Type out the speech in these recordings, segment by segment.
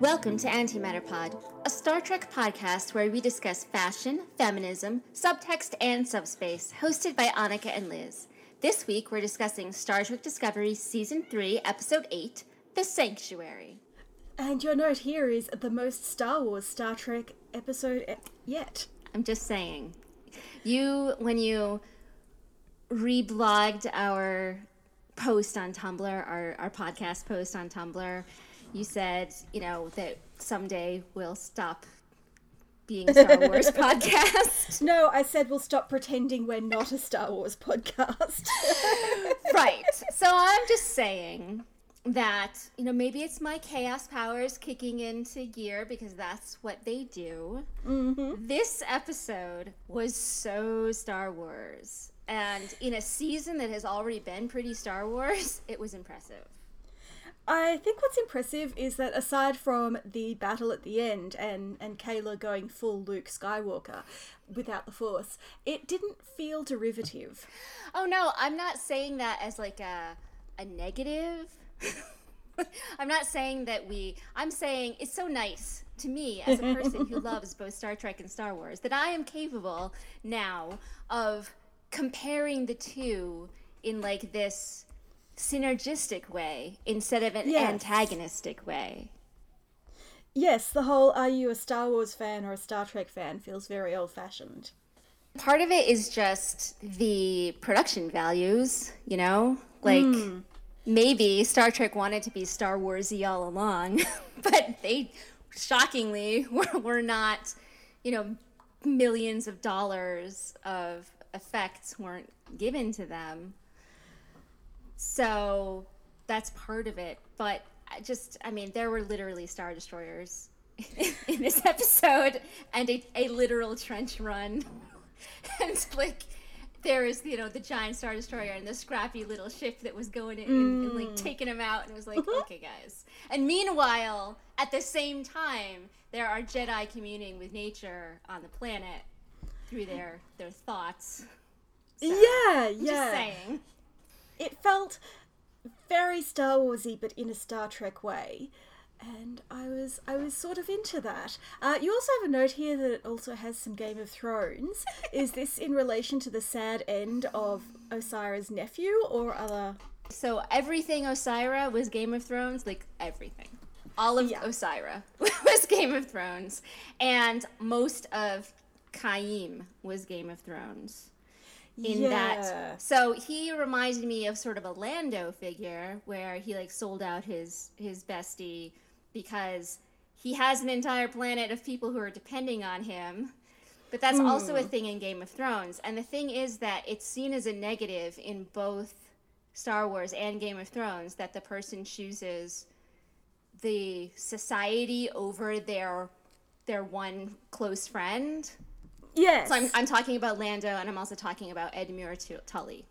Welcome to Antimatter Pod, a Star Trek podcast where we discuss fashion, feminism, subtext, and subspace, hosted by Annika and Liz. This week we're discussing Star Trek Discovery Season 3, Episode 8, The Sanctuary. And your note here is the most Star Wars Star Trek episode e- yet. I'm just saying. You, when you reblogged our post on Tumblr, our, our podcast post on Tumblr, you said, you know, that someday we'll stop being a Star Wars podcast. No, I said we'll stop pretending we're not a Star Wars podcast. right. So I'm just saying that, you know, maybe it's my chaos powers kicking into gear because that's what they do. Mm-hmm. This episode was so Star Wars. And in a season that has already been pretty Star Wars, it was impressive. I think what's impressive is that aside from the battle at the end and, and Keyla going full Luke Skywalker without the Force, it didn't feel derivative. Oh no, I'm not saying that as like a a negative. I'm not saying that we I'm saying it's so nice to me as a person who loves both Star Trek and Star Wars that I am capable now of comparing the two in like this synergistic way instead of an Yes. antagonistic way. Yes, the whole are you a Star Wars fan or a Star Trek fan feels very old fashioned. Part of it is just the production values, you know? Like hmm. maybe Star Trek wanted to be Star Warsy all along, but they shockingly were, were not, you know, millions of dollars of effects weren't given to them. So that's part of it. But I just, I mean, there were literally Star Destroyers in this episode and a, a literal trench run. and like, there is, you know, the giant Star Destroyer and the scrappy little ship that was going in and, and like mm. taking them out. And it was like, uh-huh. okay, guys. And meanwhile, at the same time, there are Jedi communing with nature on the planet through their their thoughts. So, yeah, yeah. Just saying. it felt very Star Warsy, but in a Star Trek way. And I was I was sort of into that. Uh, you also have a note here that it also has some Game of Thrones. Is this in relation to the sad end of Osyraa's nephew or other? So everything Osyraa was Game of Thrones, like everything. All of Yeah. Osyraa was Game of Thrones, and most of Kyheem was Game of Thrones. In Yeah. that, so he reminded me of sort of a Lando figure, where he like sold out his his bestie because he has an entire planet of people who are depending on him. But that's also a hmm. thing in Game of Thrones. And the thing is that it's seen as a negative in both Star Wars and Game of Thrones that the person chooses the society over their their one close friend. Yes. So I'm, I'm talking about Lando and I'm also talking about Edmure Tu- Tully.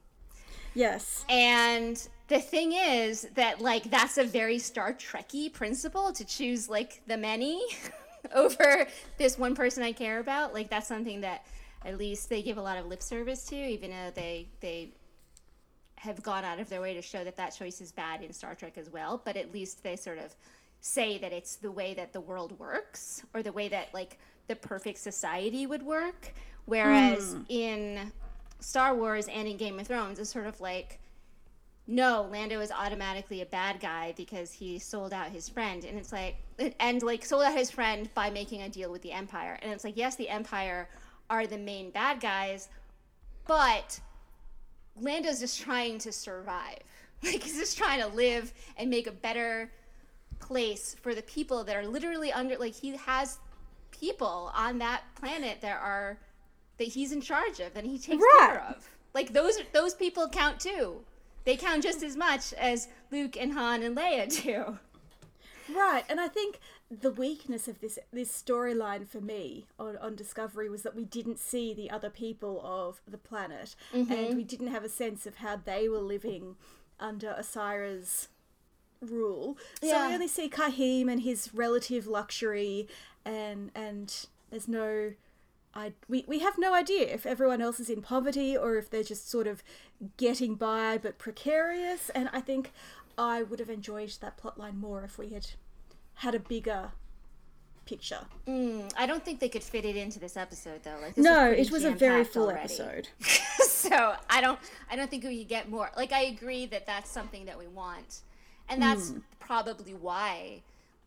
yes. And the thing is that like that's a very Star Trekky principle to choose like the many over this one person I care about. Like that's something that at least they give a lot of lip service to, even though they they have gone out of their way to show that that choice is bad in Star Trek as well. But at least they sort of say that it's the way that the world works or the way that like the perfect society would work. Whereas hmm. in Star Wars and in Game of Thrones, it's sort of like no, Lando is automatically a bad guy because he sold out his friend. And it's like, and like sold out his friend by making a deal with the Empire. And it's like, yes, the Empire are the main bad guys, but Lando's just trying to survive. Like, he's just trying to live and make a better place for the people that are literally under, like, he has people on that planet that are, that he's in charge of and he takes care of. Like, those, those people count too. They count just as much as Luke and Han and Leia do. Right, and I think the weakness of this this storyline for me on, on Discovery was that we didn't see the other people of the planet, and mm-hmm. we didn't have a sense of how they were living under Osyraa's rule. So we only see Kyheem and his relative luxury, and and there's no I we, we have no idea if everyone else is in poverty or if they're just sort of getting by but precarious. And I think I would have enjoyed that plotline more if we had had a bigger picture. Mm, I don't think they could fit it into this episode though. Like no, was it was a very full already. episode. so I don't I don't think we could get more. Like I agree that that's something that we want, and that's Hmm. probably why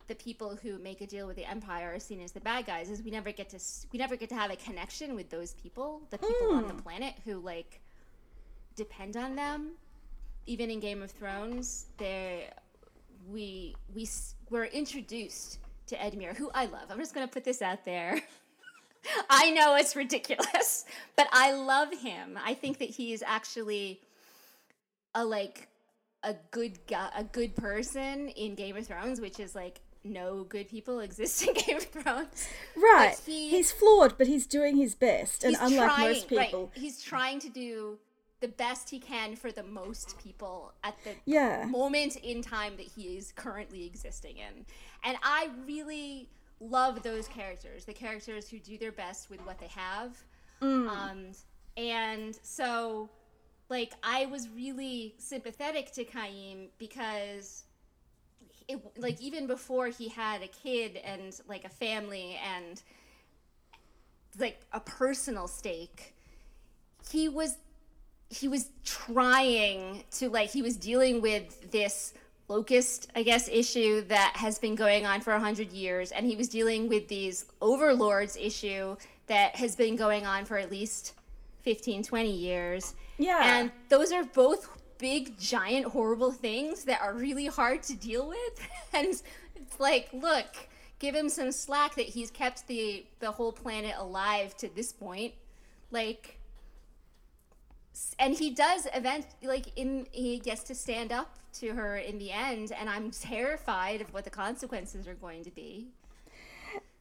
the people who make a deal with the empire are seen as the bad guys. Is we never get to we never get to have a connection with those people, the people on the Hmm. planet who like depend on them. Even in Game of Thrones, they we we were introduced to Edmure, who I love. I'm just gonna put this out there. I know it's ridiculous, but I love him. I think that he is actually a like a good guy, a good person in Game of Thrones, which is like no good people exist in Game of Thrones. Right. He- he's flawed, but he's doing his best. And unlike trying, most people, right, he's trying to do the best he can for the most people at the Yeah. moment in time that he is currently existing in. And I really love those characters, the characters who do their best with what they have. Mm. Um, and so, like, I was really sympathetic to Kyheem because, it, like, even before he had a kid and, like, a family and, like, a personal stake, he was he was trying to like he was dealing with this locust i guess issue that has been going on for 100 years and he was dealing with these overlords issue that has been going on for at least 15 20 years Yeah. and those are both big giant horrible things that are really hard to deal with. And it's like look give him some slack that he's kept the the whole planet alive to this point. Like and he does event like in he gets to stand up to her in the end and i'm terrified of what the consequences are going to be.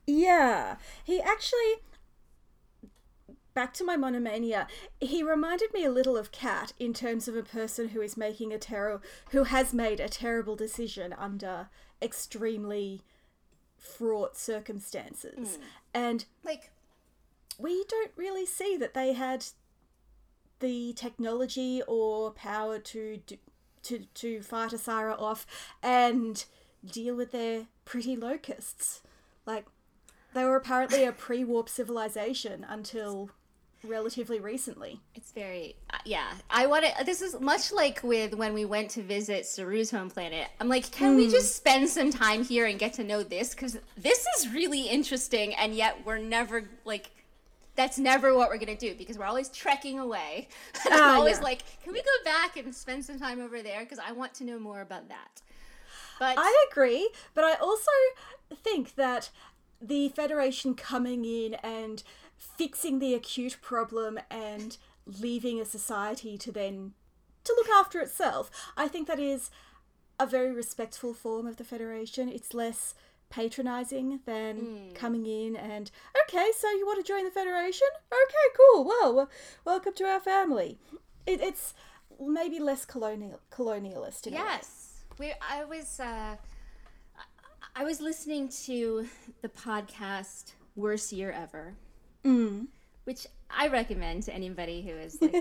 Yeah, he actually. Back to my monomania, he reminded me a little of Kat in terms of a person who is making a terror, who has made a terrible decision under extremely fraught circumstances, hmm. and like we don't really see that they had the technology or power to do, to to fight Osyraa off and deal with their pretty locusts. Like they were apparently a pre-warp civilization until relatively recently. it's very uh, yeah. I want to this is much like with when we went to visit saru's home planet. I'm like can we just spend some time here and get to know this? Because this is really interesting and yet we're never like that's never what we're gonna do because we're always trekking away. And i'm Ah, always yeah. like can we go back and spend some time over there? Because i want to know more about that. But I agree, but I also think that the Federation coming in and fixing the acute problem and leaving a society to then to look after itself, I think that is a very respectful form of the Federation. It's less patronizing than coming in and okay, so you want to join the Federation? Okay, cool. Well, welcome to our family. It, it's maybe less colonial colonialist in a way. Yes, we. I was. Uh, I was listening to the podcast "Worst Year Ever," Mm. which I recommend to anybody who is like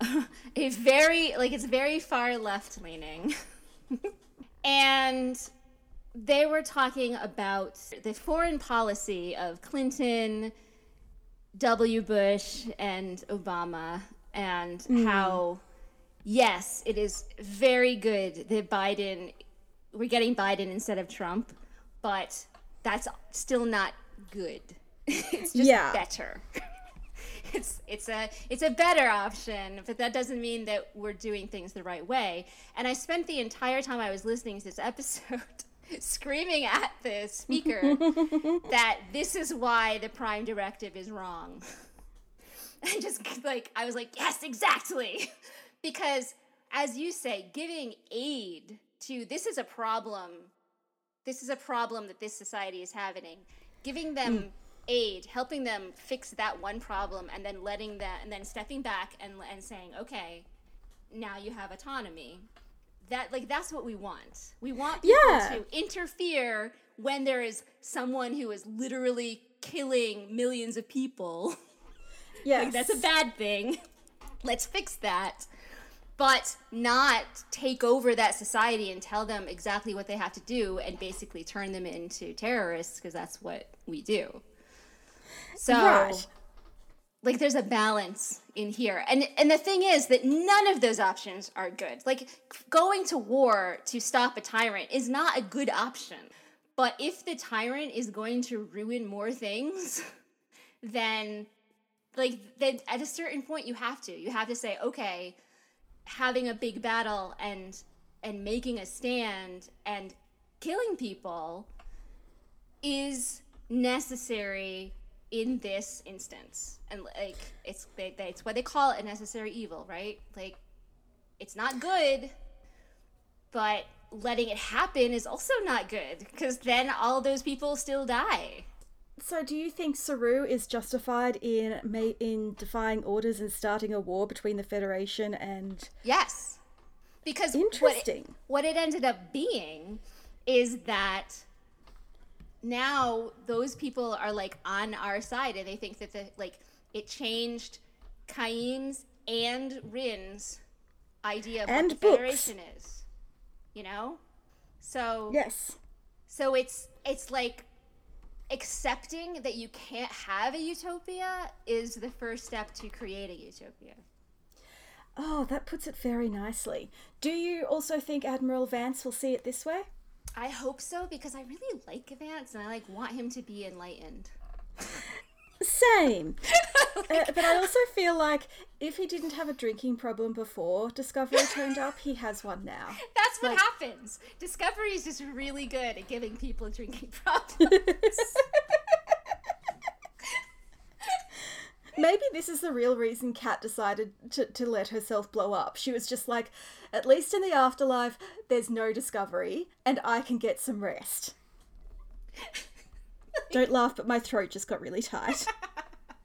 a, a very like it's very far left leaning, and they were talking about the foreign policy of Clinton, W. Bush, and Obama, and mm. how yes, it is very good that Biden, we're getting Biden instead of Trump, but that's still not good. it's just Yeah. better. it's it's a it's a better option, but that doesn't mean that we're doing things the right way. And I spent the entire time I was listening to this episode screaming at the speaker that this is why the prime directive is wrong. and just like I was like, yes, exactly. because as you say, giving aid to this is a problem. This is a problem that this society is having. Giving them mm. Aid, helping them fix that one problem, and then letting them, and then stepping back and and saying, okay, now you have autonomy. That like that's what we want. We want people Yeah. to interfere when there is someone who is literally killing millions of people. Yes. like, that's a bad thing. Let's fix that. But not take over that society and tell them exactly what they have to do and basically turn them into terrorists because that's what we do. So Right. like there's a balance in here. And and the thing is that none of those options are good. Like going to war to stop a tyrant is not a good option. But if the tyrant is going to ruin more things then like then at a certain point you have to. You have to say okay having a big battle and and making a stand and killing people is necessary in this instance and like it's they, they, it's what they call it a necessary evil right like it's not good but letting it happen is also not good because then all those people still die So, do you think Saru is justified in in defying orders and starting a war between the Federation and? yes because what it- Interesting. what it ended up being is that now those people are like on our side and they think that the like it changed Kyheem's and Ryn's idea of And what the books. Federation is. You know? So Yes. so it's it's like accepting that you can't have a utopia is the first step to create a utopia. Oh, that puts it very nicely. Do you also think Admiral Vance will see it this way? I hope so because I really like Vance and I like want him to be enlightened. Same. Uh, but I also feel like if he didn't have a drinking problem before Discovery turned up, he has one now. That's what Like- happens. Discovery is just really good at giving people drinking problems. Maybe this is the real reason Kat decided to, to let herself blow up. She was just like, at least in the afterlife, there's no discovery, and I can get some rest. Don't laugh, but my throat just got really tight.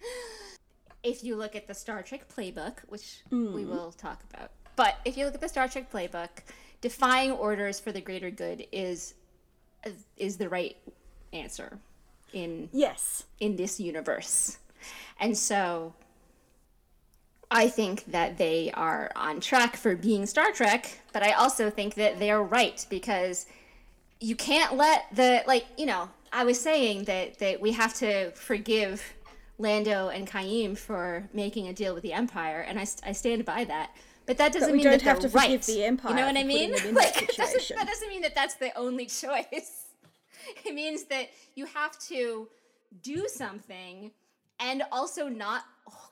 if you look at the Star Trek playbook, which we hmm. will talk about, but if you look at the Star Trek playbook, defying orders for the greater good is is the right answer in Yes. in this universe. And so I think that they are on track for being Star Trek, but I also think that they're right because you can't let the like, you know, I was saying that that we have to forgive Lando and Kyheem for making a deal with the Empire, and I, I stand by that. But that doesn't we mean that have they're to forgive right. the Empire You know what I mean? in that like, doesn't, that doesn't mean that that's the only choice. It means that you have to do something and also not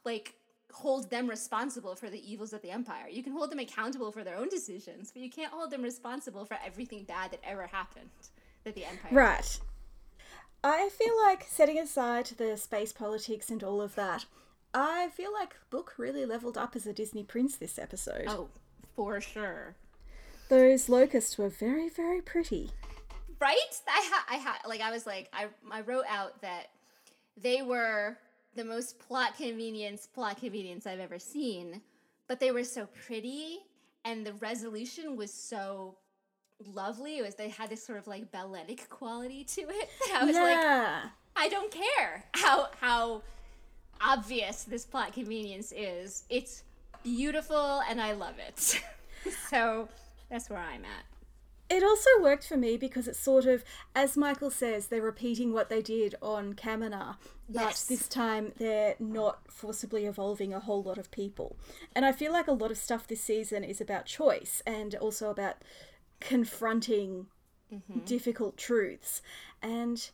like hold them responsible for the evils of the empire. You can hold them accountable for their own decisions, but you can't hold them responsible for everything bad that ever happened that the empire. Right. I feel like setting aside the space politics and all of that, I feel like Book really leveled up as a Disney prince this episode. Oh, for sure. Those locusts were very, very pretty. Right? I had, I ha- like I was like I I wrote out that they were the most plot convenience plot convenience I've ever seen, but they were so pretty and the resolution was so lovely. It was they had this sort of like balletic quality to it. I was like. I don't care how how obvious this plot convenience is. It's beautiful and I love it. so that's where I'm at. It also worked for me because it's sort of, as Michael says, they're repeating what they did on Kaminar, Yes. but this time they're not forcibly evolving a whole lot of people. And I feel like a lot of stuff this season is about choice and also about confronting mm-hmm. difficult truths. And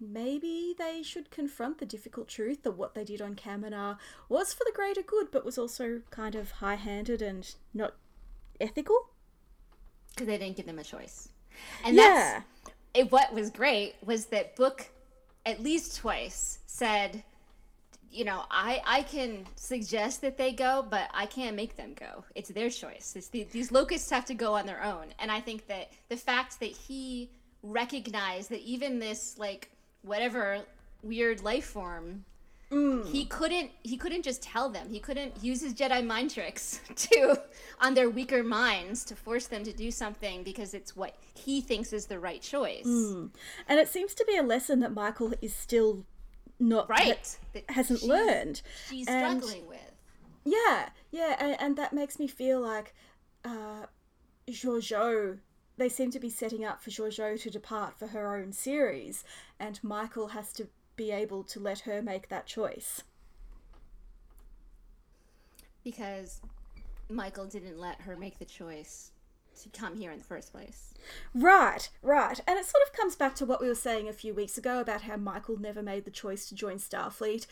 maybe they should confront the difficult truth that what they did on Kaminar was for the greater good, but was also kind of high handed and not ethical. Because they didn't give them a choice. And Yeah. that's it, what was great was that Book at least twice said, you know, I I can suggest that they go, but I can't make them go. It's their choice. It's the, these locusts have to go on their own. And I think that the fact that he recognized that even this like whatever weird life form he couldn't he couldn't just tell them he couldn't use his jedi mind tricks to on their weaker minds to force them to do something because it's what he thinks is the right choice And it seems to be a lesson that Michael is still not right ha- hasn't she's, learned. She's and struggling with. Yeah, yeah, and, and that makes me feel like uh, Georgiou. They seem to be setting up for Georgiou to depart for her own series, and Michael has to be able to let her make that choice. Because Michael didn't let her make the choice to come here in the first place. Right, right. And it sort of comes back to what we were saying a few weeks ago about how Michael never made the choice to join Starfleet,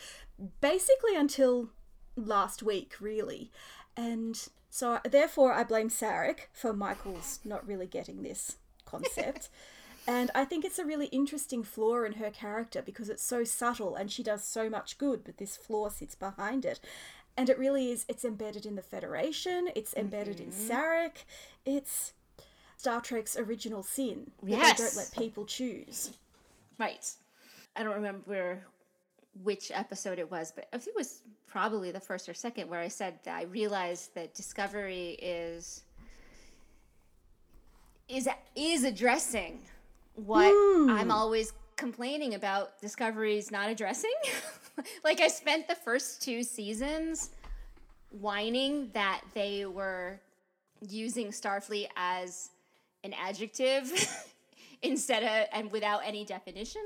basically until last week, really. And so, therefore, I blame Sarek for Michael's not really getting this concept. and I think it's a really interesting flaw in her character because it's so subtle and she does so much good, but this flaw sits behind it and it really is it's embedded in the federation it's embedded mm-hmm. in sarek it's star trek's original sin yes. they don't let people choose right i don't remember which episode it was but i think it was probably the first or second where i said that i realized that discovery is is is addressing what mm. i'm always complaining about Discovery's not addressing. like I spent the first two seasons whining that they were using Starfleet as an adjective instead of and without any definition.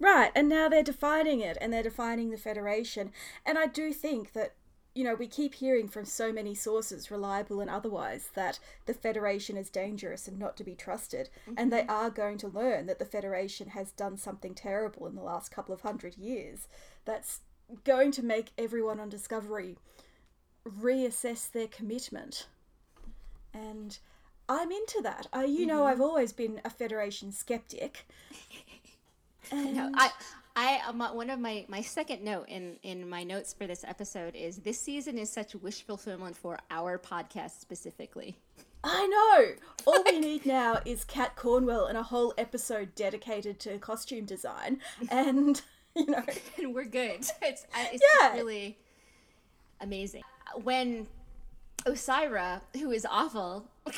Right, and now they're defining it and they're defining the Federation. And I do think that you know, we keep hearing from so many sources, reliable and otherwise, that the Federation is dangerous and not to be trusted. Mm-hmm. And they mm-hmm. are going to learn that the Federation has done something terrible in the last couple of hundred years that's going to make everyone on Discovery reassess their commitment. And I'm into that. I, you mm-hmm. know, I've always been a Federation skeptic. And... I, I um, one of my my second note in in my notes for this episode is this season is such wish fulfillment for our podcast specifically. I know. All we need now is Kat Cornwell and a whole episode dedicated to costume design, and you know, and we're good. It's it's yeah. really amazing when Osyraa, who is awful,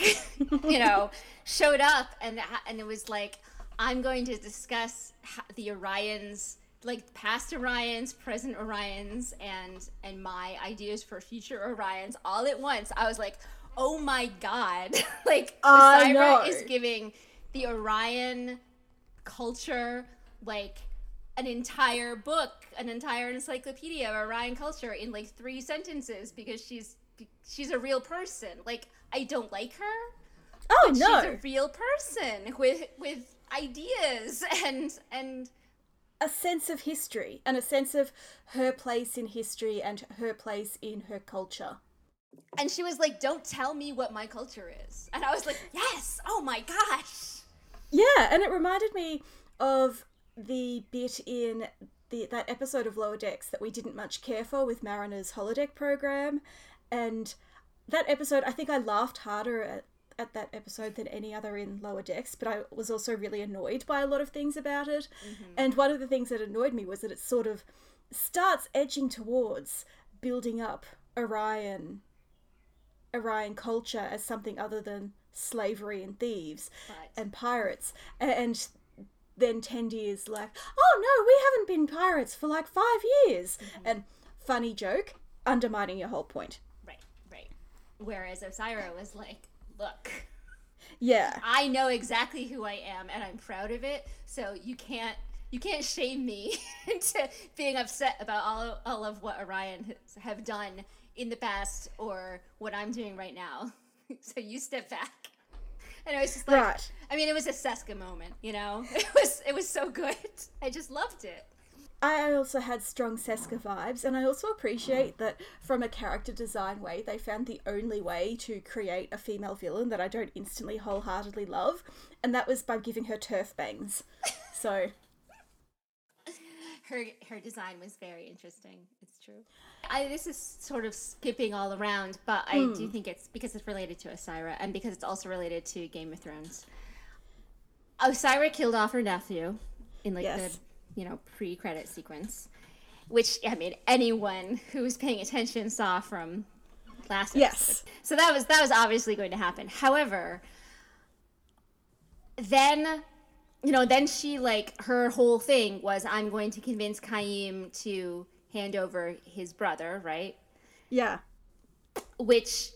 you know, showed up and and it was like I'm going to discuss the Orions, like past Orions, present Orions, and and my ideas for future Orions all at once. I was like, oh my god, like Osyraa is giving the Orion culture like an entire book, an entire encyclopedia of Orion culture in like three sentences because she's she's a real person. Like I don't like her. Oh no, she's a real person with with ideas and and a sense of history and a sense of her place in history and her place in her culture. And she was like, "Don't tell me what my culture is." And I was like, "Yes! Oh my gosh!" Yeah, and it reminded me of the bit in the that episode of Lower Decks that we didn't much care for with Mariner's holodeck program, and that episode I think I laughed harder at at that episode than any other in Lower Decks, but I was also really annoyed by a lot of things about it. Mm-hmm. And one of the things that annoyed me was that it sort of starts edging towards building up Orion Orion culture as something other than slavery and thieves right. and pirates. And then Tendi is like, "Oh no, we haven't been pirates for like five years," mm-hmm. and funny joke, undermining your whole point. Right, right. Whereas Osyraa was like, look. Yeah. I know exactly who I am and I'm proud of it. So you can't you can't shame me into being upset about all, all of what Orion has, have done in the past or what I'm doing right now. so you step back. And it was just like right. I mean it was a Seska moment, you know? It was it was so good. I just loved it. I also had strong Seska vibes, and I also appreciate that from a character design way, they found the only way to create a female villain that I don't instantly wholeheartedly love, and that was by giving her turf bangs. So. her her design was very interesting. It's true. I this is sort of skipping all around, but I mm. do think it's because it's related to Osyraa and because it's also related to Game of Thrones. Osyraa killed off her nephew in like yes. the you know, pre-credit sequence, which I mean anyone who was paying attention saw from last episode. Yes. So that was that was obviously going to happen. However, then you know, then she like her whole thing was I'm going to convince Kyheem to hand over his brother, right? Yeah. Which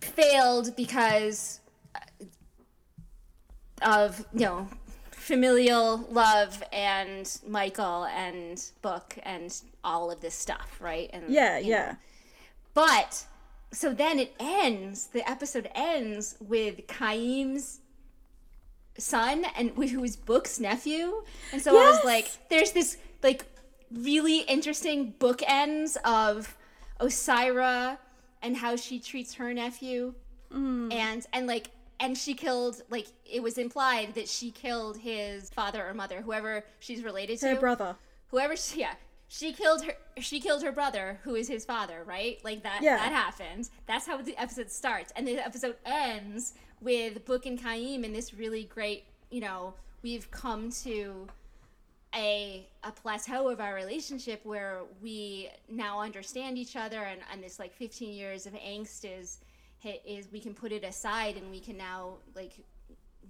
failed because of, you know, familial love and Michael and Book and all of this stuff, right? And Yeah, yeah. know. But so then it ends. The episode ends with Kyheem's son and who is Book's nephew. And so I was like, there's this like really interesting bookends of Osyraa and how she treats her nephew, mm. and and like and she killed like it was implied that she killed his father or mother, whoever she's related to. Her brother. whoever she, yeah. She killed her she killed her brother who is his father right? Like that Yeah. that happened. That's how the episode starts. And the episode ends with book and Kyheem in this really great you know we've come to a a plateau of our relationship where we now understand each other and, and this like 15 years of angst is is we can put it aside and we can now like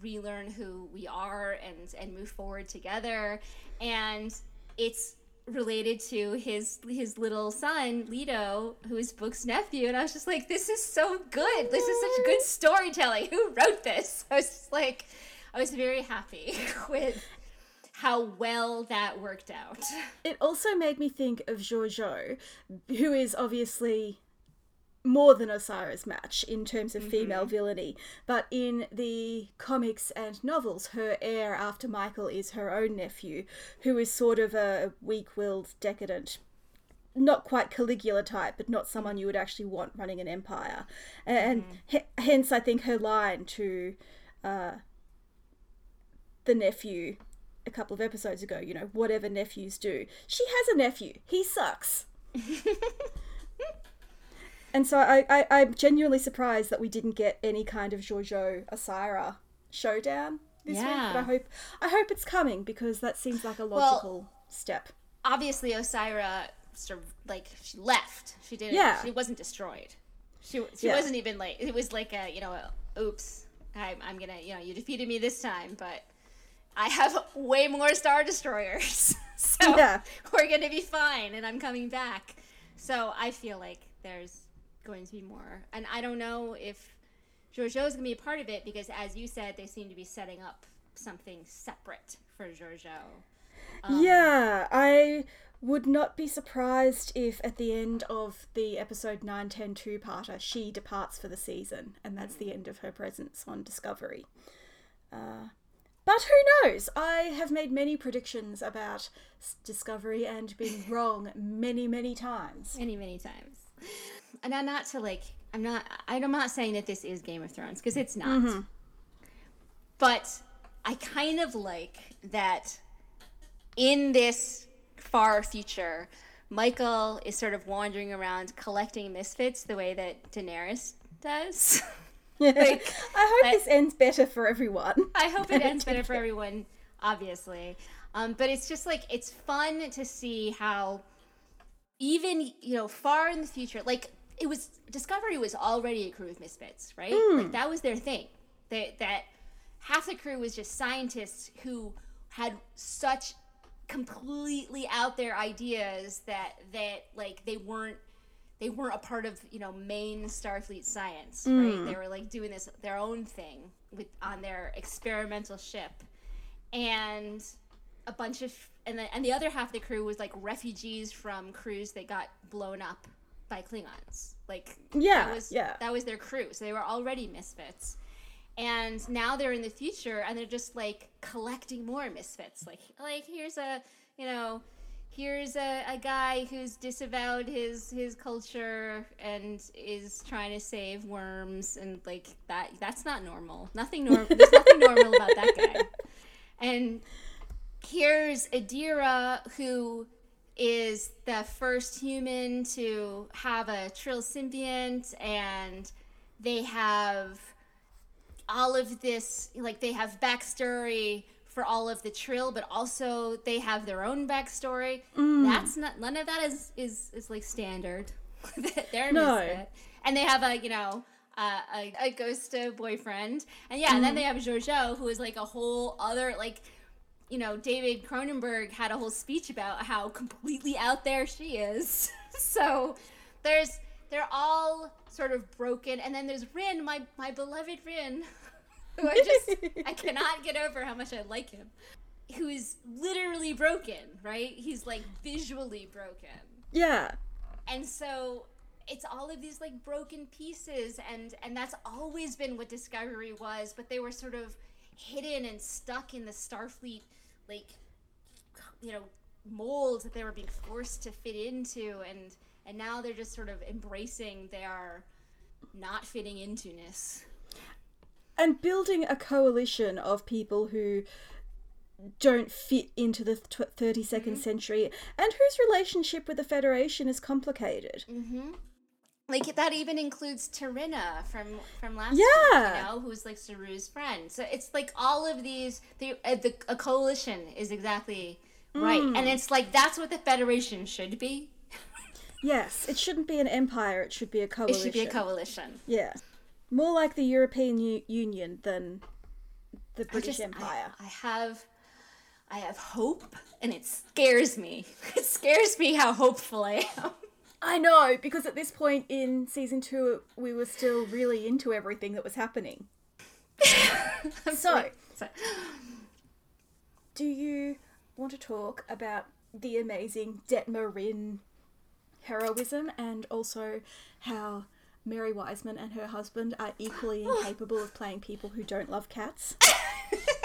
relearn who we are and and move forward together. And it's related to his his little son Leto who is Book's nephew. And I was just like this is so good. This is such good storytelling. Who wrote this? I was just like I was very happy with how well that worked out. It also made me think of Georgiou, who is obviously more than Osyraa's match in terms of female villainy, but in the comics and novels, her heir after Michael is her own nephew, who is sort of a weak willed, decadent. Not quite Caligula type, but not someone you would actually want running an empire, and h- hence I think her line to uh, the nephew a couple of episodes ago, you know, whatever nephews do. She has a nephew. He sucks. and so I, I, I'm genuinely surprised that we didn't get any kind of Georgiou Osyraa showdown this week. Yeah. But I hope I hope it's coming because that seems like a logical step. obviously Osyraa sort of like she left she didn't Yeah. she wasn't destroyed she she Yeah. wasn't even like it was like a you know a, oops I'm, I'm gonna you know you defeated me this time but I have way more star destroyers so Yeah. we're gonna be fine and I'm coming back so I feel like there's going to be more and I don't know if Georgiou's gonna be a part of it because as you said they seem to be setting up something separate for Giorgio yeah, I would not be surprised if at the end of the episode 9 10 2 parter she departs for the season and that's the end of her presence on Discovery. Uh, but who knows? I have made many predictions about Discovery and been wrong many, many times. many many times and i'm not to like i'm not i'm not saying that this is game of thrones because it's not but i kind of like that in this far future michael is sort of wandering around collecting misfits the way that daenerys does I hope I- this ends better for everyone. I hope it ends better for everyone, obviously. Um, but it's just like it's fun to see how even you know far in the future, like it was Discovery was already a crew of misfits, right? Hmm. Like that was their thing. That that half the crew was just scientists who had such completely out there ideas that that like they weren't they weren't a part of you know main Starfleet science, right? Hmm. They were like doing this their own thing with on their experimental ship, and a bunch of and the and the other half of the crew was like refugees from crews that got blown up by Klingons. Like Yeah, that was yeah. that was their crew, so they were already misfits. And now they're in the future, and they're just like collecting more misfits. Like, like here's a, you know, here's a, a guy who's disavowed his his culture and is trying to save worms and like that that's not normal nothing normal there's nothing normal about that guy and here's adira who is the first human to have a trill symbiont and they have all of this like they have backstory for all of the trill but also they have their own backstory. That's not none of that is is is like standard. They're No. and they have a you know uh, a, a ghost boyfriend, and yeah, and then they have Jojo, who is like a whole other like you know, David Cronenberg had a whole speech about how completely out there she is. so there's they're all sort of broken and then there's Ryn, my my beloved Ryn, who I just I cannot get over how much I like him. Who is literally broken, right? He's like visually broken. Yeah. And so it's all of these like broken pieces and and that's always been what Discovery was, but they were sort of hidden and stuck in the Starfleet like you know molds that they were being forced to fit into and and now they're just sort of embracing their not fitting into ness and building a coalition of people who don't fit into the 32nd mm-hmm. century and whose relationship with the federation is complicated. Mm-hmm like that even includes T'Rina from from last yeah. week, you know, who's like Saru's friend. So it's like all of these the uh, the a coalition is exactly right. Mm. And it's like that's what the Federation should be. yes, it shouldn't be an empire, it should be a coalition. It should be a coalition. Yeah. More like the European U- Union than the British just, Empire. I, I have I have hope and it scares me. It scares me how hopeful I am. I know, because at this point in season two, we were still really into everything that was happening. so, do you want to talk about the amazing Detmer Ryn heroism and also how Mary Wiseman and her husband are equally incapable of playing people who don't love cats?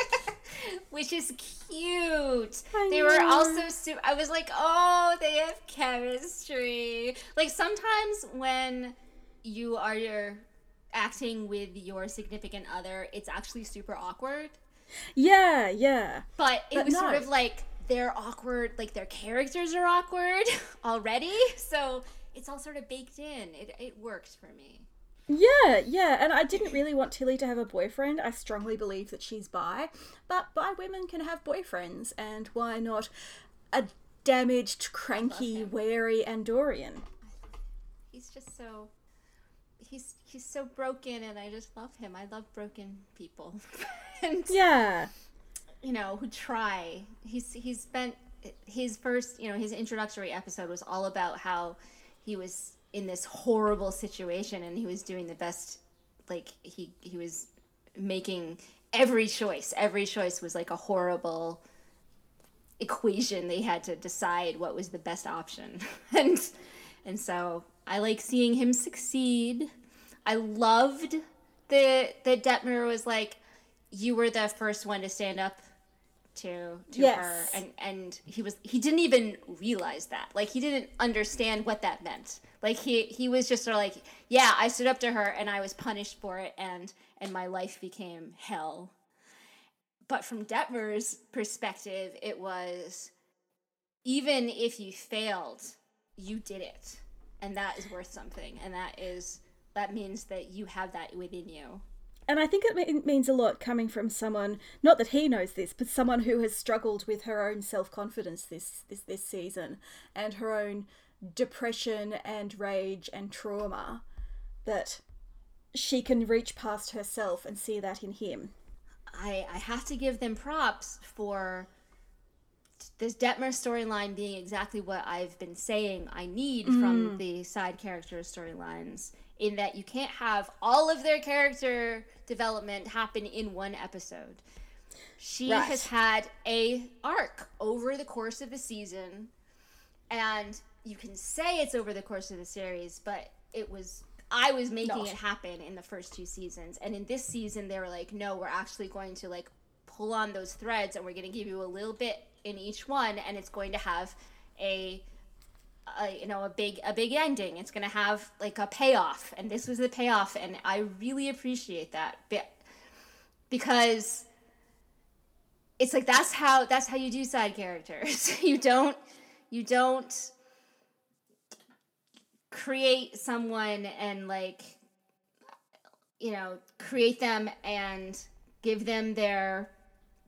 which is cute. I they know. were also super. I was like, oh, they have chemistry. Like sometimes when you are acting with your significant other, it's actually super awkward. Yeah, yeah. But it but was no. sort of like they're awkward, like their characters are awkward already. So it's all sort of baked in. It, it worked for me. Yeah, yeah, and I didn't really want Tilly to have a boyfriend. I strongly believe that she's bi, but bi women can have boyfriends, and why not a damaged, cranky, wary Andorian? He's just so he's he's so broken, and I just love him. I love broken people, and yeah, you know who try. He's he's spent his first, you know, his introductory episode was all about how he was in this horrible situation and he was doing the best like he he was making every choice. Every choice was like a horrible equation they had to decide what was the best option. And and so i like seeing him succeed. I loved that that detmer was like you were the first one to stand up to to yes. her and and he was he didn't even realize that. Like he didn't understand what that meant. Like he he was just sort of like yeah i stood up to her and i was punished for it and and my life became hell. But from detmer's perspective it was even if you failed you did it. And that is worth something. And that is that means that you have that within you and I think it means a lot coming from someone, not that he knows this, but someone who has struggled with her own self confidence this, this this season and her own depression and rage and trauma, that she can reach past herself and see that in him. I I have to give them props for this Detmer storyline being exactly what I've been saying I need mm. from the side character storylines in that you can't have all of their character development happen in one episode. She right. has had a arc over the course of the season and you can say it's over the course of the series, but it was I was making no. it happen in the first two seasons. And in this season they were like, "No, we're actually going to like pull on those threads and we're going to give you a little bit in each one and it's going to have a a, you know a big a big ending. It's going to have like a payoff. And this was the payoff. And i really appreciate that. Because it's like that's how that's how you do side characters. You don't you don't create someone and like you know create them and give them their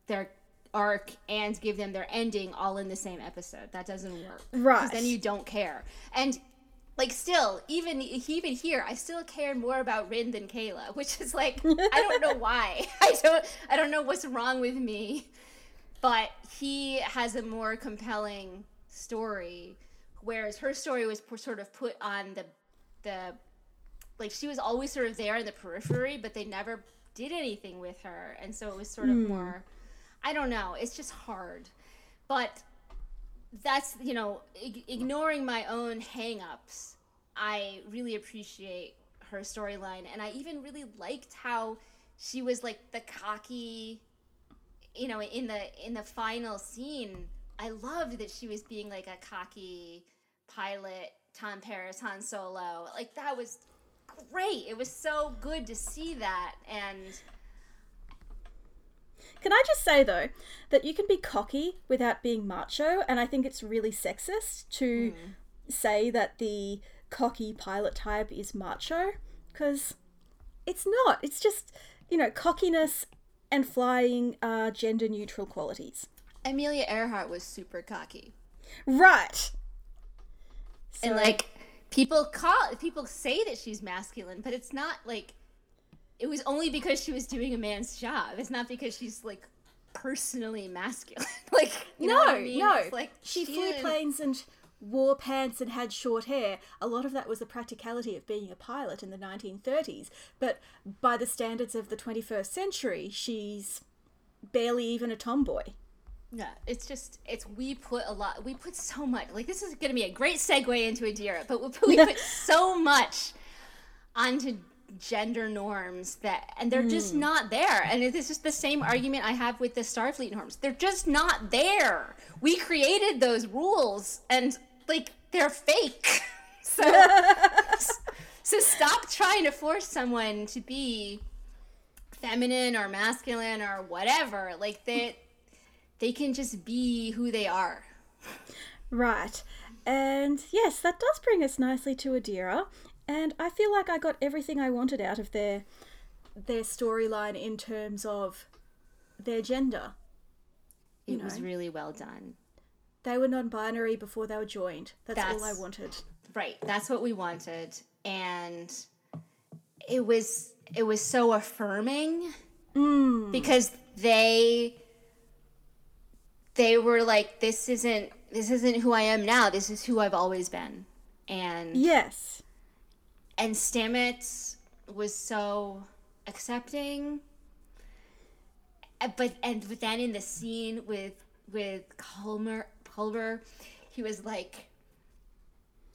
their arc and give them their ending all in the same episode. That doesn't work. Right. Then you don't care. And like still even even here i still care more about Ryn than Keyla which is like i don't know why i don't i don't know what's wrong with me but he has a more compelling story whereas her story was sort of put on the the like she was always sort of there in the periphery but they never did anything with her and so it was sort of mm. more i don't know. It's just hard. But that's you know ig- ignoring my own hangups i really appreciate her storyline. And i even really liked how she was like the cocky you know in the in the final scene. I loved that she was being like a cocky pilot tom paris han solo. Like that was great. It was so good to see that. And can I just say though that you can be cocky without being macho, and I think it's really sexist to mm. say that the cocky pilot type is macho because it's not. It's just you know cockiness and flying are gender neutral qualities. Amelia Earhart was super cocky. Right. So, and like people call people say that she's masculine, but it's not like it was only because she was doing a man's job. It's not because she's like personally masculine. like no, I mean? no. like she, flew didn't... planes and wore pants and had short hair. A lot of that was the practicality of being a pilot in the 1930s. But by the standards of the 21st century, she's barely even a tomboy. Yeah, it's just it's we put a lot we put so much like this is going to be a great segue into Adira, but we put, we put so much onto gender norms that and they're mm. just hmm. not there. And it's just the same argument i have with the starfleet norms. They're just not there. We created those rules and like they're fake. So so stop trying to force someone to be feminine or masculine or whatever. Like they they can just be who they are. Right. And yes that does bring us nicely to adira and I feel like I got everything I wanted out of their their storyline in terms of their gender. It know. was really well done. They were non-binary before they were joined. That's, that's all I wanted. Right. That's what we wanted, and it was it was so affirming mm. because they they were like this isn't this isn't who I am now. This is who I've always been. And yes and Stamets was so accepting. Uh, but and but then in the scene with with Culber Culber, he was like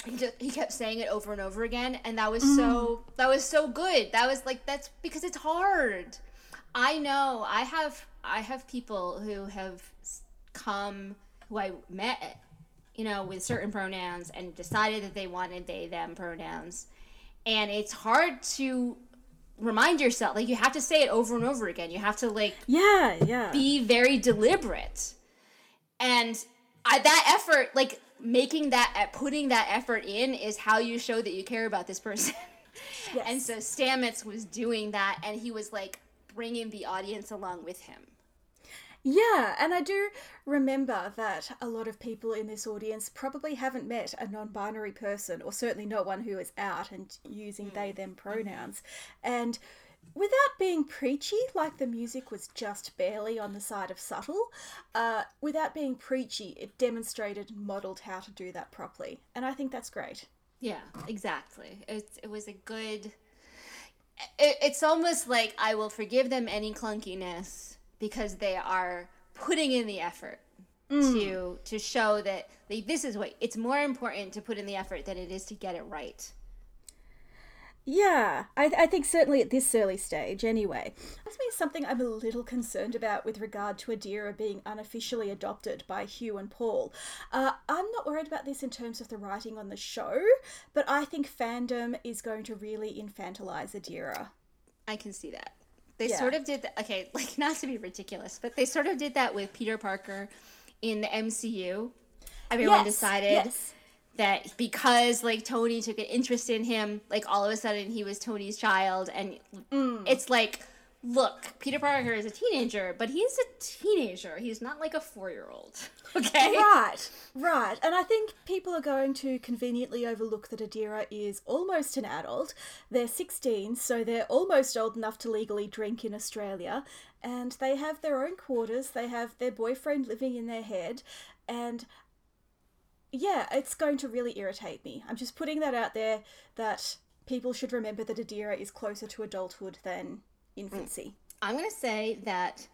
he just he kept saying it over and over again and that was mm. so that was so good. That was like that's because it's hard. I know I have I have people who have come who I met you know with certain pronouns and decided that they wanted they them pronouns and it's hard to remind yourself like you have to say it over and over again. You have to like yeah yeah. be very deliberate. And I, that effort like making that uh, putting that effort in is how you show that you care about this person. Yes. and so stamets was doing that and he was like bringing the audience along with him yeah, and I do remember that a lot of people in this audience probably haven't met a non binary person, or certainly not one who is out and using mm. they them pronouns. And without being preachy, like the music was just barely on the side of subtle, uh, without being preachy, it demonstrated and modelled how to do that properly. And I think that's great. Yeah, exactly. It, it was a good. It, it's almost like I will forgive them any clunkiness because they are putting in the effort mm. to to show that like, this is what it's more important to put in the effort than it is to get it right. Yeah, I, I think certainly at this early stage, anyway. That's me something I'm a little concerned about with regard to Adira being unofficially adopted by Hugh and Paul. Uh, I'm not worried about this in terms of the writing on the show, but I think fandom is going to really infantilize Adira. I can see that. They yeah. sort of did that. Okay, like not to be ridiculous, but they sort of did that with Peter Parker in the MCU. Everyone yes, decided yes. that because like Tony took an interest in him, like all of a sudden he was Tony's child, and mm. it's like look, Peter Parker is a teenager, but he's a teenager. He's not like a four year old. Okay? Right, right. And I think people are going to conveniently overlook that Adira is almost an adult. They're 16, so they're almost old enough to legally drink in Australia. And they have their own quarters, they have their boyfriend living in their head. And yeah, it's going to really irritate me. I'm just putting that out there that people should remember that Adira is closer to adulthood than infancy. Mm. I'm going to say that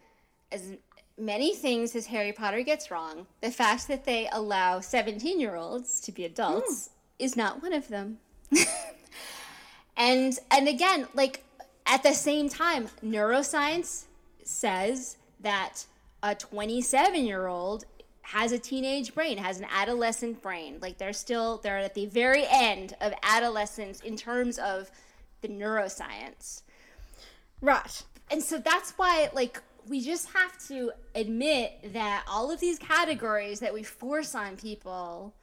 as many things as Harry Potter gets wrong, the fact that they allow 17 year olds to be adults mm. is not one of them. and and again, like at the same time, neuroscience says that a 27 year old has a teenage brain, has an adolescent brain. Like they're still they're at the very end of adolescence in terms of the neuroscience. Right. And so that's why like we just have to admit that all of these categories that we force on people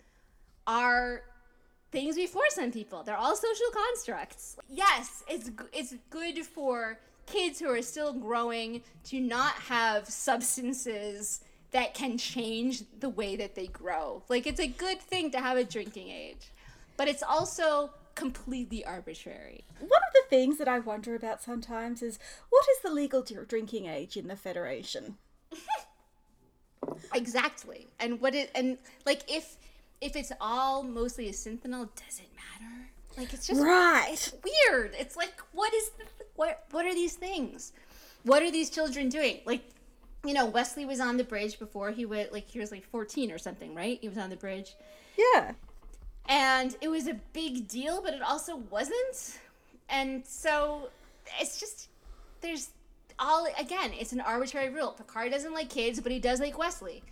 are things we force on people. They're all social constructs. Yes, it's it's good for kids who are still growing to not have substances that can change the way that they grow. Like it's a good thing to have a drinking age. But it's also completely arbitrary. One of the things that I wonder about sometimes is what is the legal drinking age in the Federation? Exactly. And what it and like if if it's all mostly a synthehol, does it matter? Like it's just Right. weird. It's like what is the, what what are these things? What are these children doing? Like you know, Wesley was on the bridge before he was like he was like 14 or something, right? He was on the bridge. Yeah. And it was a big deal, but it also wasn't. And so it's just there's all again, it's an arbitrary rule. Picard doesn't like kids, but he does like Wesley.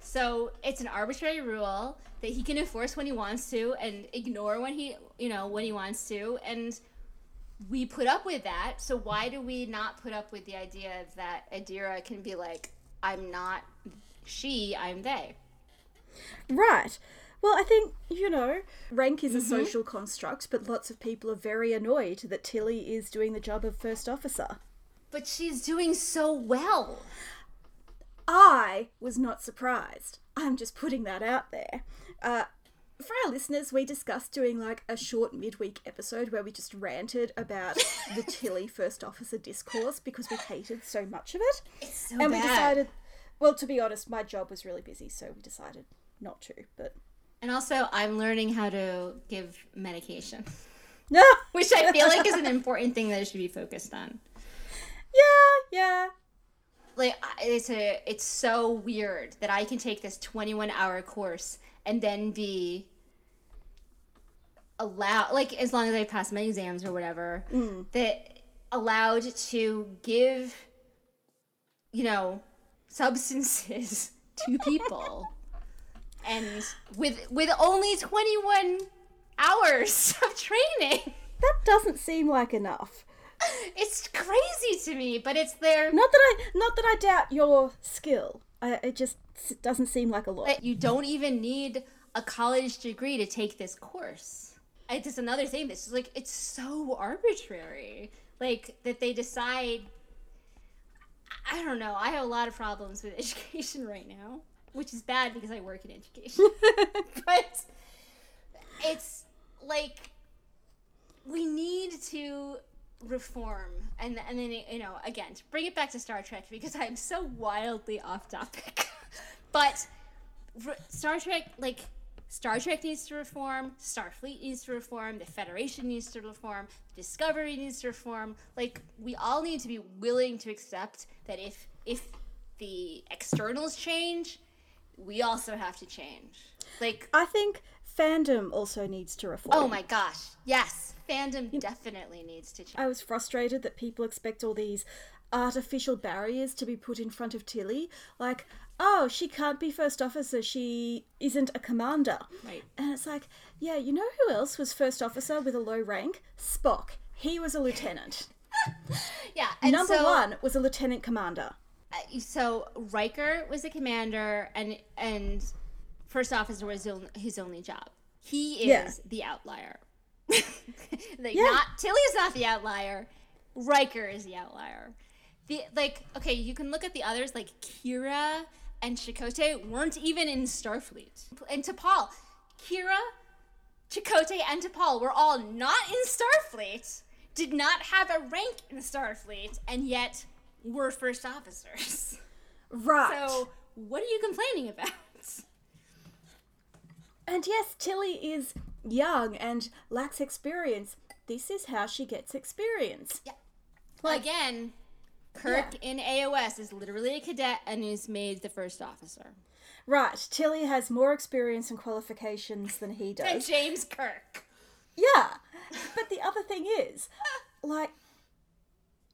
So it's an arbitrary rule that he can enforce when he wants to and ignore when he you know when he wants to and we put up with that. So why do we not put up with the idea that Adira can be like, I'm not she, I'm they? Right. Well, I think, you know, rank is a social construct, but lots of people are very annoyed that Tilly is doing the job of first officer. But she's doing so well. I was not surprised. I'm just putting that out there. Uh, for our listeners, we discussed doing like a short midweek episode where we just ranted about the Tilly first officer discourse because we hated so much of it. It's so and we decided, well, to be honest, my job was really busy, so we decided not to. But And also, I'm learning how to give medication, no, which I feel like is an important thing that I should be focused on. yeah, yeah. Like, it's a, it's so weird that I can take this 21 hour course and then be allowed, like, as long as I pass my exams or whatever, mm. that allowed to give, you know, substances to people. And with with only 21 hours of training. That doesn't seem like enough. It's crazy to me, but it's there. Not that I, not that I doubt your skill. I, it just doesn't seem like a lot. that you don't even need a college degree to take this course. It's just another thing that's just like it's so arbitrary. Like that they decide. I don't know. I have a lot of problems with education right now, which is bad because I work in education. but it's like we need to reform and and then you know again to bring it back to Star Trek because I'm so wildly off topic. but Star Trek like Star Trek needs to reform, Starfleet needs to reform, the Federation needs to reform, Discovery needs to reform. Like we all need to be willing to accept that if if the externals change, we also have to change. Like I think fandom also needs to reform. oh my gosh, yes, fandom definitely needs to change. I was frustrated that people expect all these artificial barriers to be put in front of Tilly. Like, oh, she can't be first officer, she isn't a commander. Right. And it's like, yeah, you know who else was first officer with a low rank? Spock. He was a lieutenant. Yeah, and Number so, one was a lieutenant commander. So Riker was a commander, and and first officer was his only, his only job. He is Yeah. the outlier. like Yeah. not Tilly is not the outlier. Riker is the outlier, the like okay, you can look at the others like Kira and Chakotay weren't even in Starfleet. And T'Pol, Kira, Chakotay, and T'Pol were all not in Starfleet, did not have a rank in Starfleet, and yet were first officers. Right. So what are you complaining about? And yes, Tilly is young and lacks experience. This is how she gets experience. Yeah. Like- Again, Kirk in AOS is literally a cadet and is made the first officer. Right, Tilly has more experience and qualifications than he And does. James Kirk. Yeah. But the other thing is, like,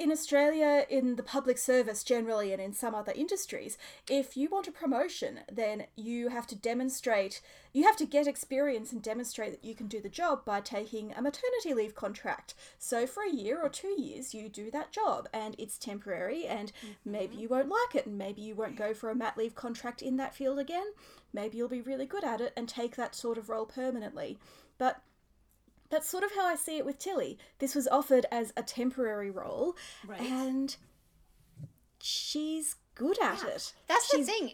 in Australia, in the public service generally, and in some other industries, if you want a promotion, then you have to demonstrate, you have to get experience and demonstrate that you can do the job by taking a maternity leave contract. So for a year or two years, you do that job, and it's temporary, and maybe mm-hmm. you won't like it, and maybe you won't go for a mat leave contract in that field again. Maybe you'll be really good at it and take that sort of role permanently. But that's sort of how I see it with Tilly. This was offered as a temporary role, Right. and she's good at it. That's she's the thing.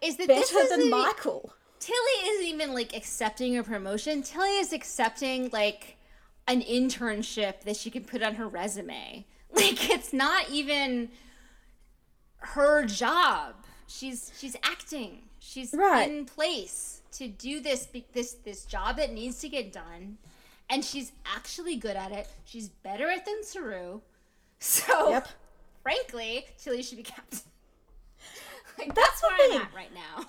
Is that this better is than Michael. Tilly isn't even like accepting a promotion. Tilly is accepting like an internship that she can put on her resume. Like it's not even her job. She's she's acting. She's Right. in place to do this this this job that needs to get done, and she's actually good at it. She's better at it than Saru. So, Yep. frankly, Tilly should be captain. Like, That's that's, where thing. I'm at right now.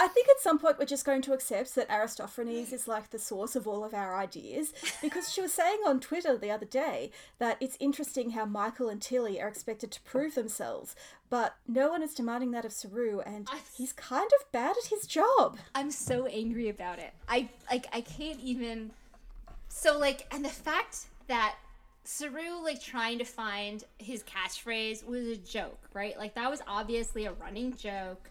I think at some point we're just going to accept that Aristophanes is like the source of all of our ideas because she was saying on Twitter the other day that it's interesting how Michael and Tilly are expected to prove themselves, but no one is demanding that of Saru, and I- he's kind of bad at his job. I'm so angry about it. I like I can't even so like and the fact that Saru like trying to find his catchphrase was a joke, right? Like that was obviously a running joke.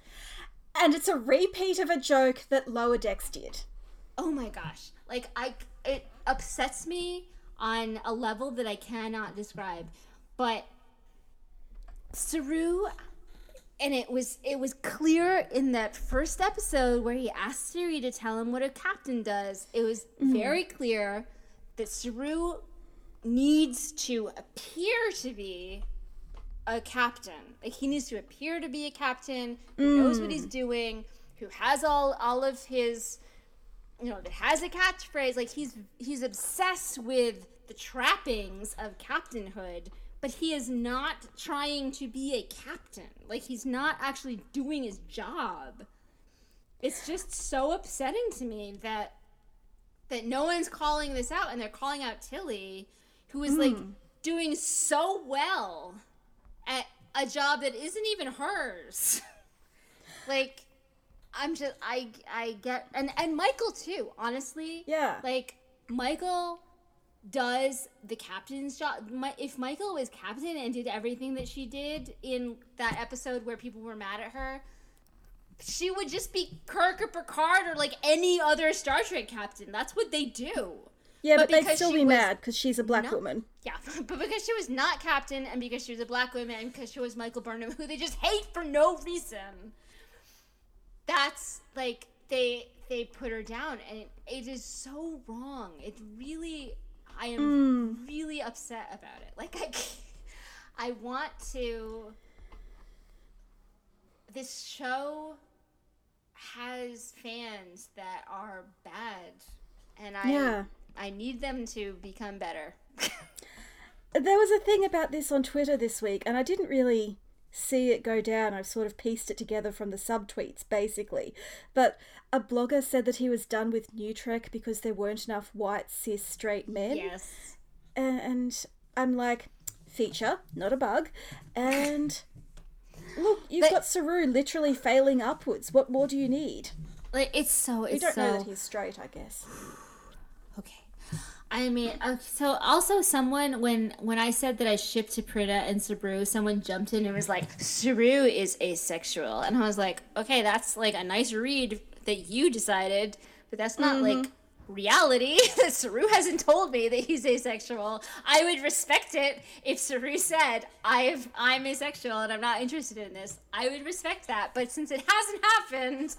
And it's a repeat of a joke that Lower Decks did. Oh my gosh. Like I it upsets me on a level that I cannot describe. But Saru and it was it was clear in that first episode where he asked Siri to tell him what a captain does. It was mm-hmm. very clear that Saru needs to appear to be a captain. Like he needs to appear to be a captain who knows what he's mm. doing, who has all all of his you know, that has a catchphrase. Like he's he's obsessed with the trappings of captainhood, but he is not trying to be a captain. Like he's not actually doing his job. It's just so upsetting to me that that no one's calling this out and they're calling out Tilly, who is like hmm. doing so well at a job that isn't even hers. like I'm just I I get and and Michael too, honestly. Yeah. Like Michael does the captain's job. My, if Michael was captain and did everything that she did in that episode where people were mad at her, she would just be Kirk or Picard or like any other Star Trek captain. That's what they do. Yeah, but, But they'd still be was mad because she's a black not- woman. Yeah, but because she was not captain and because she was a black woman and because she was Michael Burnham, who they just hate for no reason. That's like they they put her down, and it, it is so wrong. It really, I am mm. really upset about it. Like I, I want to. This show has fans that are bad, and I Yeah. I need them to become better. There was a thing about this on Twitter this week, and I didn't really see it go down. I've sort of pieced it together from the subtweets, basically. But a blogger said that he was done with New Trek because there weren't enough white, cis, straight men. yes. And, and I'm like, feature, not a bug. And look, you've But- got Saru literally failing upwards. What more do you need? Like it's so We it's don't so know that he's straight, I guess. okay. I mean, uh, so also someone when when I said that I shipped to Prita and Saru, someone jumped in and was like, "Saru is asexual," and I was like, "Okay, that's like a nice read that you decided, but that's not like reality that Saru hasn't told me that he's asexual. I would respect it if Saru said, I've I'm asexual and I'm not interested in this. I would respect that. But since it hasn't happened,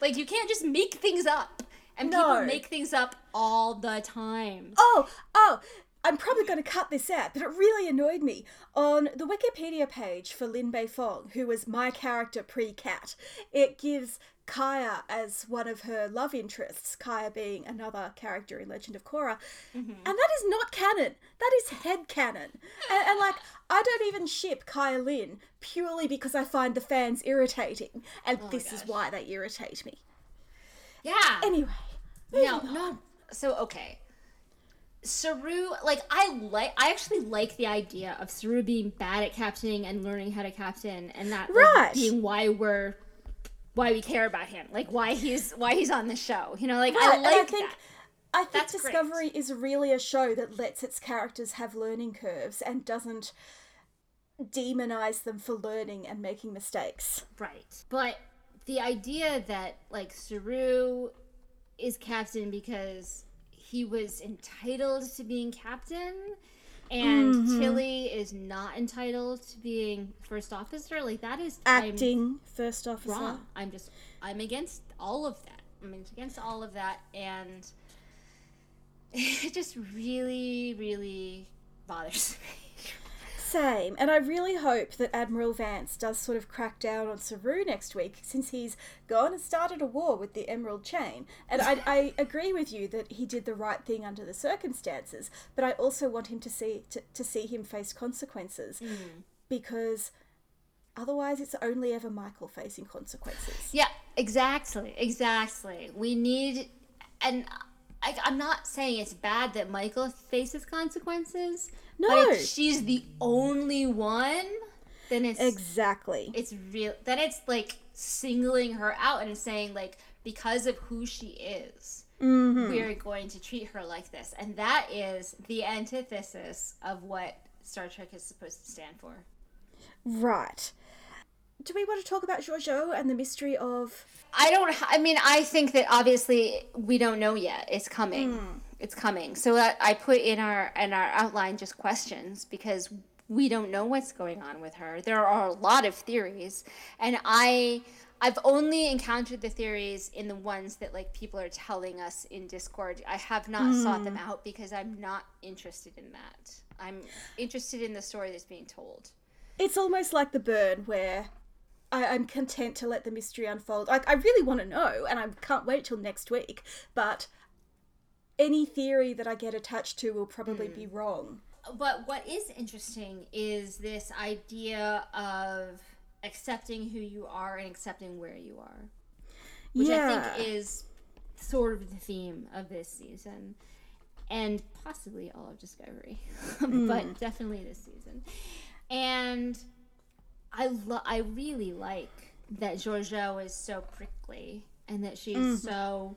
like you can't just make things up. And No. people make things up all the time. Oh, oh, I'm probably going to cut this out, but it really annoyed me. On the Wikipedia page for Lin Beifong, who was my character pre Kat, it gives Kya as one of her love interests, Kya being another character in Legend of Korra. Mm-hmm. And that is not canon. That is head canon. And, and like, I don't even ship Kya Lin purely because I find the fans irritating. And oh this is why they irritate me. Yeah. Anyway. No, no. So okay. Saru, like I like, I actually like the idea of Saru being bad at captaining and learning how to captain, and that like, Right. being why we're, why we care about him, like why he's why he's on the show. You know, like I like I think that. I think That's great. Discovery is really a show that lets its characters have learning curves and doesn't demonize them for learning and making mistakes. Right. But the idea that like Saru is captain because he was entitled to being captain and Mm-hmm. Tilly is not entitled to being first officer, like that is I'm Acting first officer. wrong. I'm just I'm against all of that. I'm against all of that and it just really, really bothers me. Same, and I really hope that Admiral Vance does sort of crack down on Saru next week, since he's gone and started a war with the Emerald Chain. And I, I agree with you that he did the right thing under the circumstances, but I also want him to see to, to see him face consequences, mm. because otherwise it's only ever Michael facing consequences. Yeah, exactly, exactly. We need, and I, I'm not saying it's bad that Michael faces consequences. No. but if she's the only one, then it's Exactly. it's real. Then it's like singling her out and saying like because of who she is, Mm-hmm. we're going to treat her like this, and that is the antithesis of what Star Trek is supposed to stand for. Right. Do we want to talk about Georgiou and the mystery of I don't. I mean, I think that obviously we don't know yet. It's coming. It's coming. So that I put in our in our outline just questions because we don't know what's going on with her. There are a lot of theories, and I I've only encountered the theories in the ones that like people are telling us in Discord. I have not hmm. sought them out because I'm not interested in that. I'm interested in the story that's being told. It's almost like the burn where I, I'm content to let the mystery unfold. Like I really want to know, and I can't wait till next week. But any theory that I get attached to will probably be hmm. wrong. But what is interesting is this idea of accepting who you are and accepting where you are, which I think is sort of the theme of this season and possibly all of Discovery, but hmm. definitely this season. And I lo- I really like that Georgiou is so prickly and that she's mm. so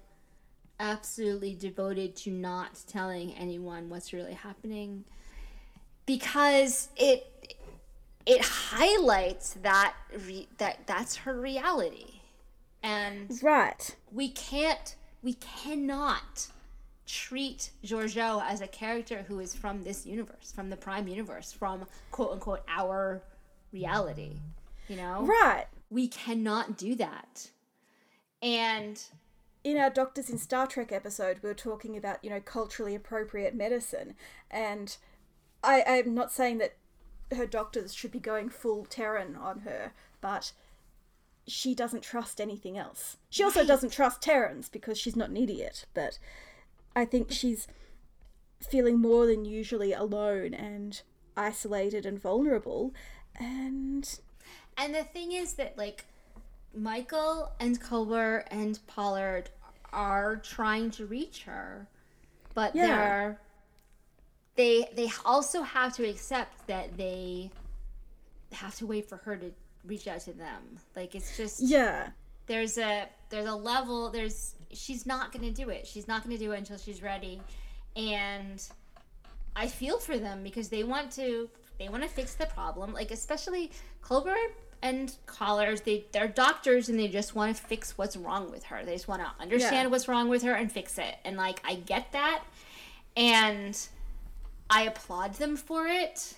absolutely devoted to not telling anyone what's really happening because it it highlights that re- that that's her reality and Right. we can't we cannot treat Georgiou as a character who is from this universe from the prime universe from quote unquote our reality you know Right. we cannot do that and in our Doctors in Star Trek episode, we were talking about, you know, culturally appropriate medicine. And I, I'm not saying that her doctors should be going full Terran on her, but she doesn't trust anything else. She also Right. doesn't trust Terrans because she's not an idiot, but I think she's feeling more than usually alone and isolated and vulnerable. And And the thing is that like Michael and Culber and Pollard are trying to reach her, but Yeah. they're they they also have to accept that they have to wait for her to reach out to them. Like it's just yeah, there's a there's a level there's she's not going to do it. She's not going to do it until she's ready. And I feel for them because they want to they want to fix the problem. Like especially Culber and callers they they're doctors and they just want to fix what's wrong with her they just want to understand Yeah. what's wrong with her and fix it and like i get that and i applaud them for it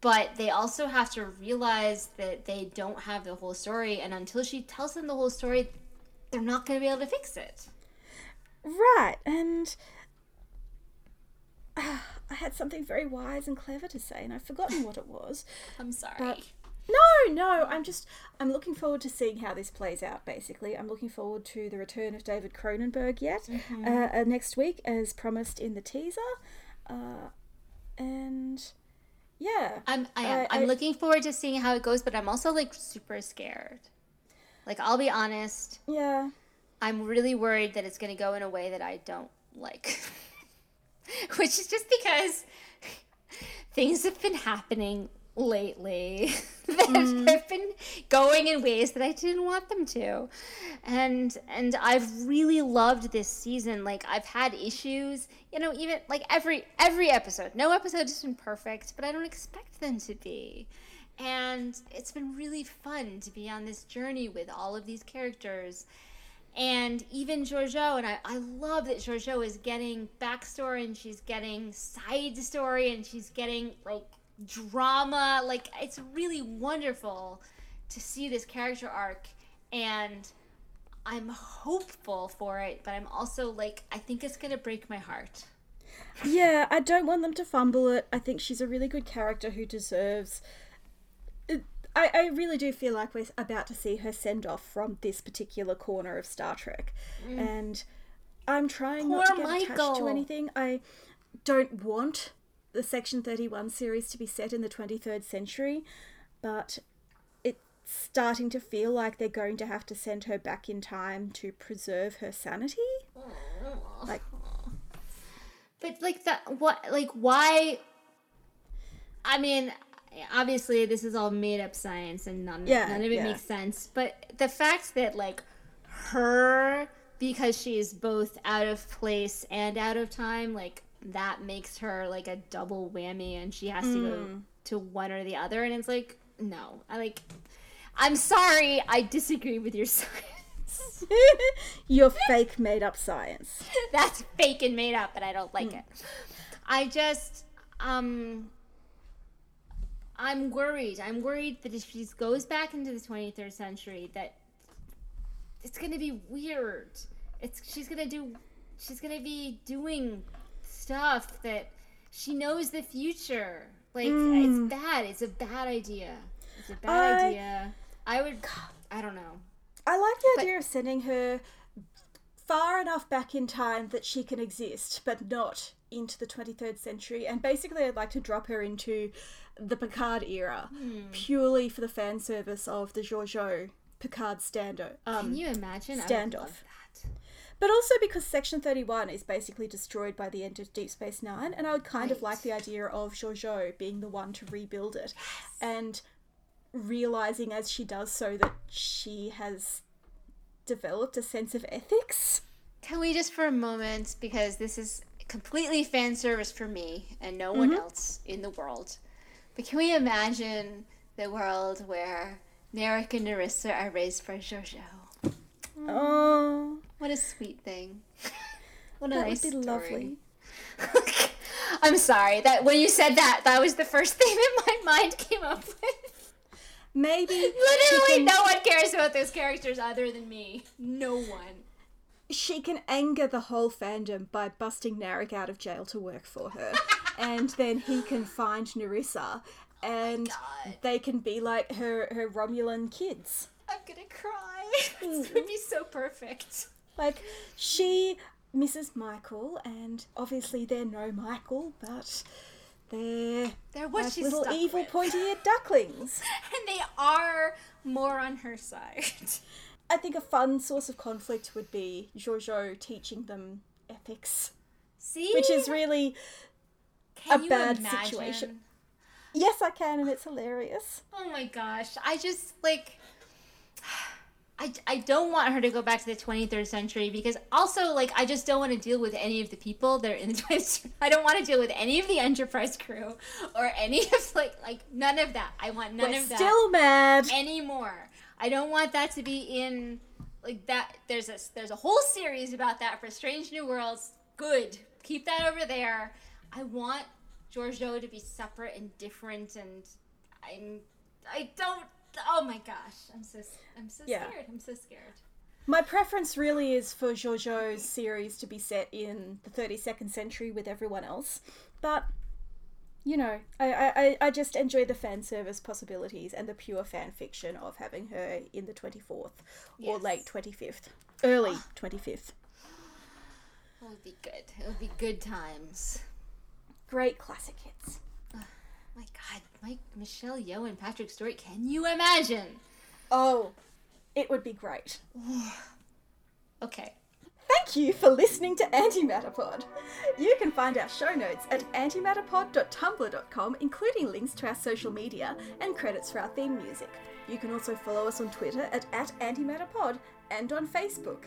but they also have to realize that they don't have the whole story and until she tells them the whole story they're not going to be able to fix it Right, and ah, I had something very wise and clever to say, and I've forgotten what it was. i'm sorry But no, no, I'm just I'm looking forward to seeing how this plays out. Basically, I'm looking forward to the return of David Cronenberg yet uh, uh, next week, as promised in the teaser, uh, and yeah, I'm I am. I- I'm I- looking forward to seeing how it goes, but I'm also like super scared. Like I'll be honest, yeah. I'm really worried that it's going to go in a way that I don't like. Which is just because things have been happening lately that have mm. been going in ways that I didn't want them to. And and I've really loved this season. Like I've had issues, you know, even like every every episode. No episode has been perfect, but I don't expect them to be. And it's been really fun to be on this journey with all of these characters and even Georgiou, and I, I love that Georgiou is getting backstory and she's getting side story and she's getting like drama. Like it's really wonderful to see this character arc, and I'm hopeful for it, but I'm also like I think it's gonna break my heart. Yeah, I don't want them to fumble it. I think she's a really good character who deserves. I, I really do feel like we're about to see her send off from this particular corner of Star Trek. Mm. And I'm trying not to Poor get attached to anything. I don't want the Section 31 series to be set in the 23rd century, but it's starting to feel like they're going to have to send her back in time to preserve her sanity. Like, But like that, what, like why? I mean, obviously this is all made up science, and none, Yeah, none of it yeah. makes sense. But the fact that like her, because she is both out of place and out of time, like that makes her like a double whammy, and she has to go Hmm. to one or the other, and it's like no, I like. I'm sorry, I disagree with your science. your fake made up science. That's fake and made up, and I don't like it. I just, um, I'm worried. I'm worried that if she goes back into the 23rd century, that it's gonna be weird. It's she's gonna do, she's gonna be doing stuff that she knows the future. Like it's bad. It's a bad idea. It's a bad I- idea. I would. I don't know. I like the idea of sending her far enough back in time that she can exist, but not into the 23rd century. And basically, I'd like to drop her into the Picard era, purely for the fan service of the Georgiou Picard stando. Can Um, you imagine? Standoff. But also because Section 31 is basically destroyed by the end of Deep Space Nine, and I would kind of like the idea of Georgiou being the one to rebuild it. And realizing as she does so that she has developed a sense of ethics. Can we just for a moment, because this is completely fan service for me and no one mm-hmm. else in the world, but can we imagine the world where Narek and Narissa are raised by Jojo? Oh, What a sweet thing. what a that nice would be story. lovely. I'm sorry that when you said that, that was the first thing that my mind came up with. Maybe Literally, can, no one cares about those characters other than me. No one. she can anger the whole fandom by busting Narek out of jail to work for her, and then he can find Narissa, oh and God. they can be like her her Romulan kids. I'm gonna cry. this would be so perfect. Like she misses Michael, and obviously they're no Michael, but they're They're what like she's little evil with. pointy-eared ducklings. and they are more on her side. I think a fun source of conflict would be Georgiou teaching them ethics, See, which is really Can a you bad imagine? situation. yes, I can, and it's hilarious. Oh my gosh, I just like I, I don't want her to go back to the 23rd century because also like I just don't want to deal with any of the people that are in the 20th I don't want to deal with any of the Enterprise crew or any of like like none of that. I want none We're of that still mad. anymore. I don't want that to be in like that there's a there's a whole series about that for Strange New Worlds. Good. Keep that over there. I want Georgiou to be separate and different and I'm I don't oh my gosh. I'm so I'm so Yeah. scared. I'm so scared. My preference really is for Georgiou's series to be set in the 32nd century with everyone else, but you know, I, I, I- I just enjoy the fan service possibilities and the pure fan fiction of having her in the 24th or late 25th, early ah. 25th. It would be good. It would be good times. Great classic hits. My God, Mike, Michelle Yeoh, and Patrick Stewart. Can you imagine? Oh, it would be great. Okay. Thank you for listening to Antimatterpod. You can find our show notes at antimatterpod.tumblr.com, including links to our social media and credits for our theme music. You can also follow us on Twitter at, at antimatterpod and on Facebook.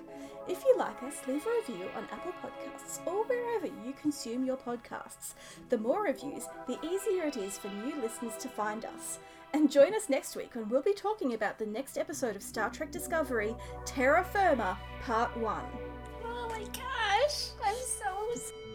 If you like us, leave a review on Apple Podcasts or wherever you consume your podcasts. The more reviews, the easier it is for new listeners to find us. And join us next week when we'll be talking about the next episode of Star Trek Discovery, Terra Firma, Part 1. Oh my gosh, I'm so